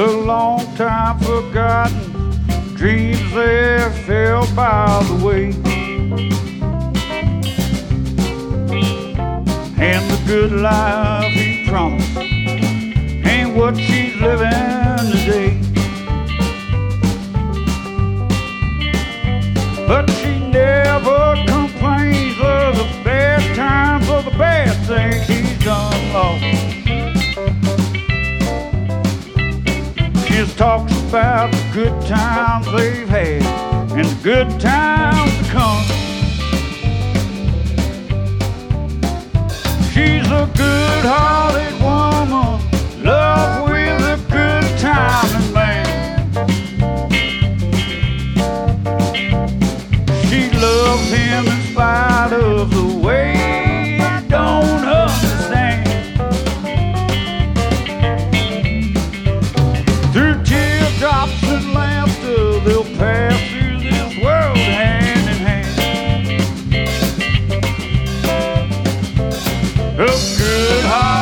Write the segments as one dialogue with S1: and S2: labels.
S1: the long time forgotten dreams that fell by the way. And the good life he promised ain't what she's living today. But she never complains of the bad times or the bad things she's done lost. just talks about the good times they've had and the good times to come. She's a good-hearted of good heart.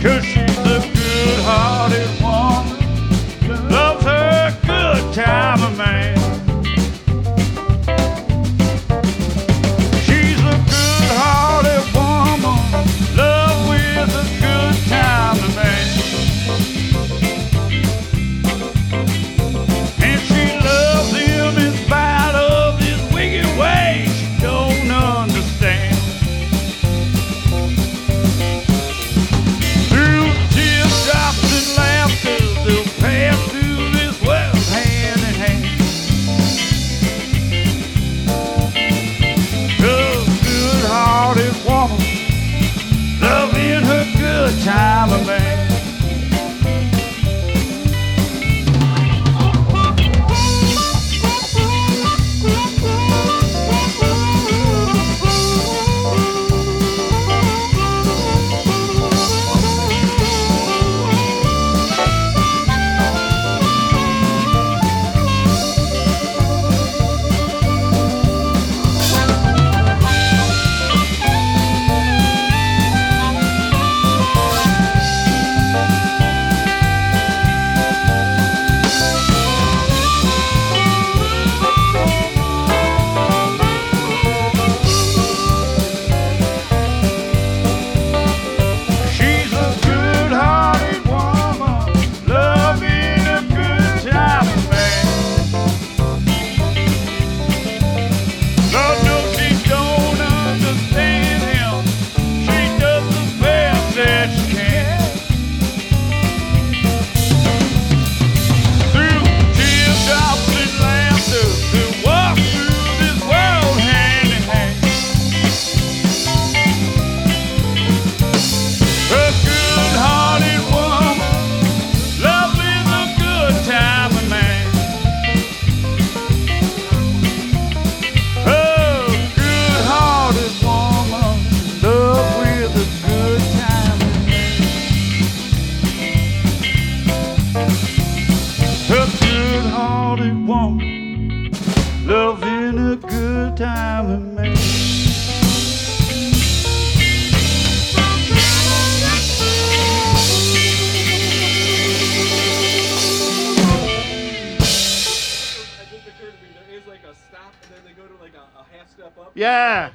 S1: Cause loving a good time man.
S2: It just occurred to me there is like a stop and then they go to like a, a half step up.
S1: Yeah.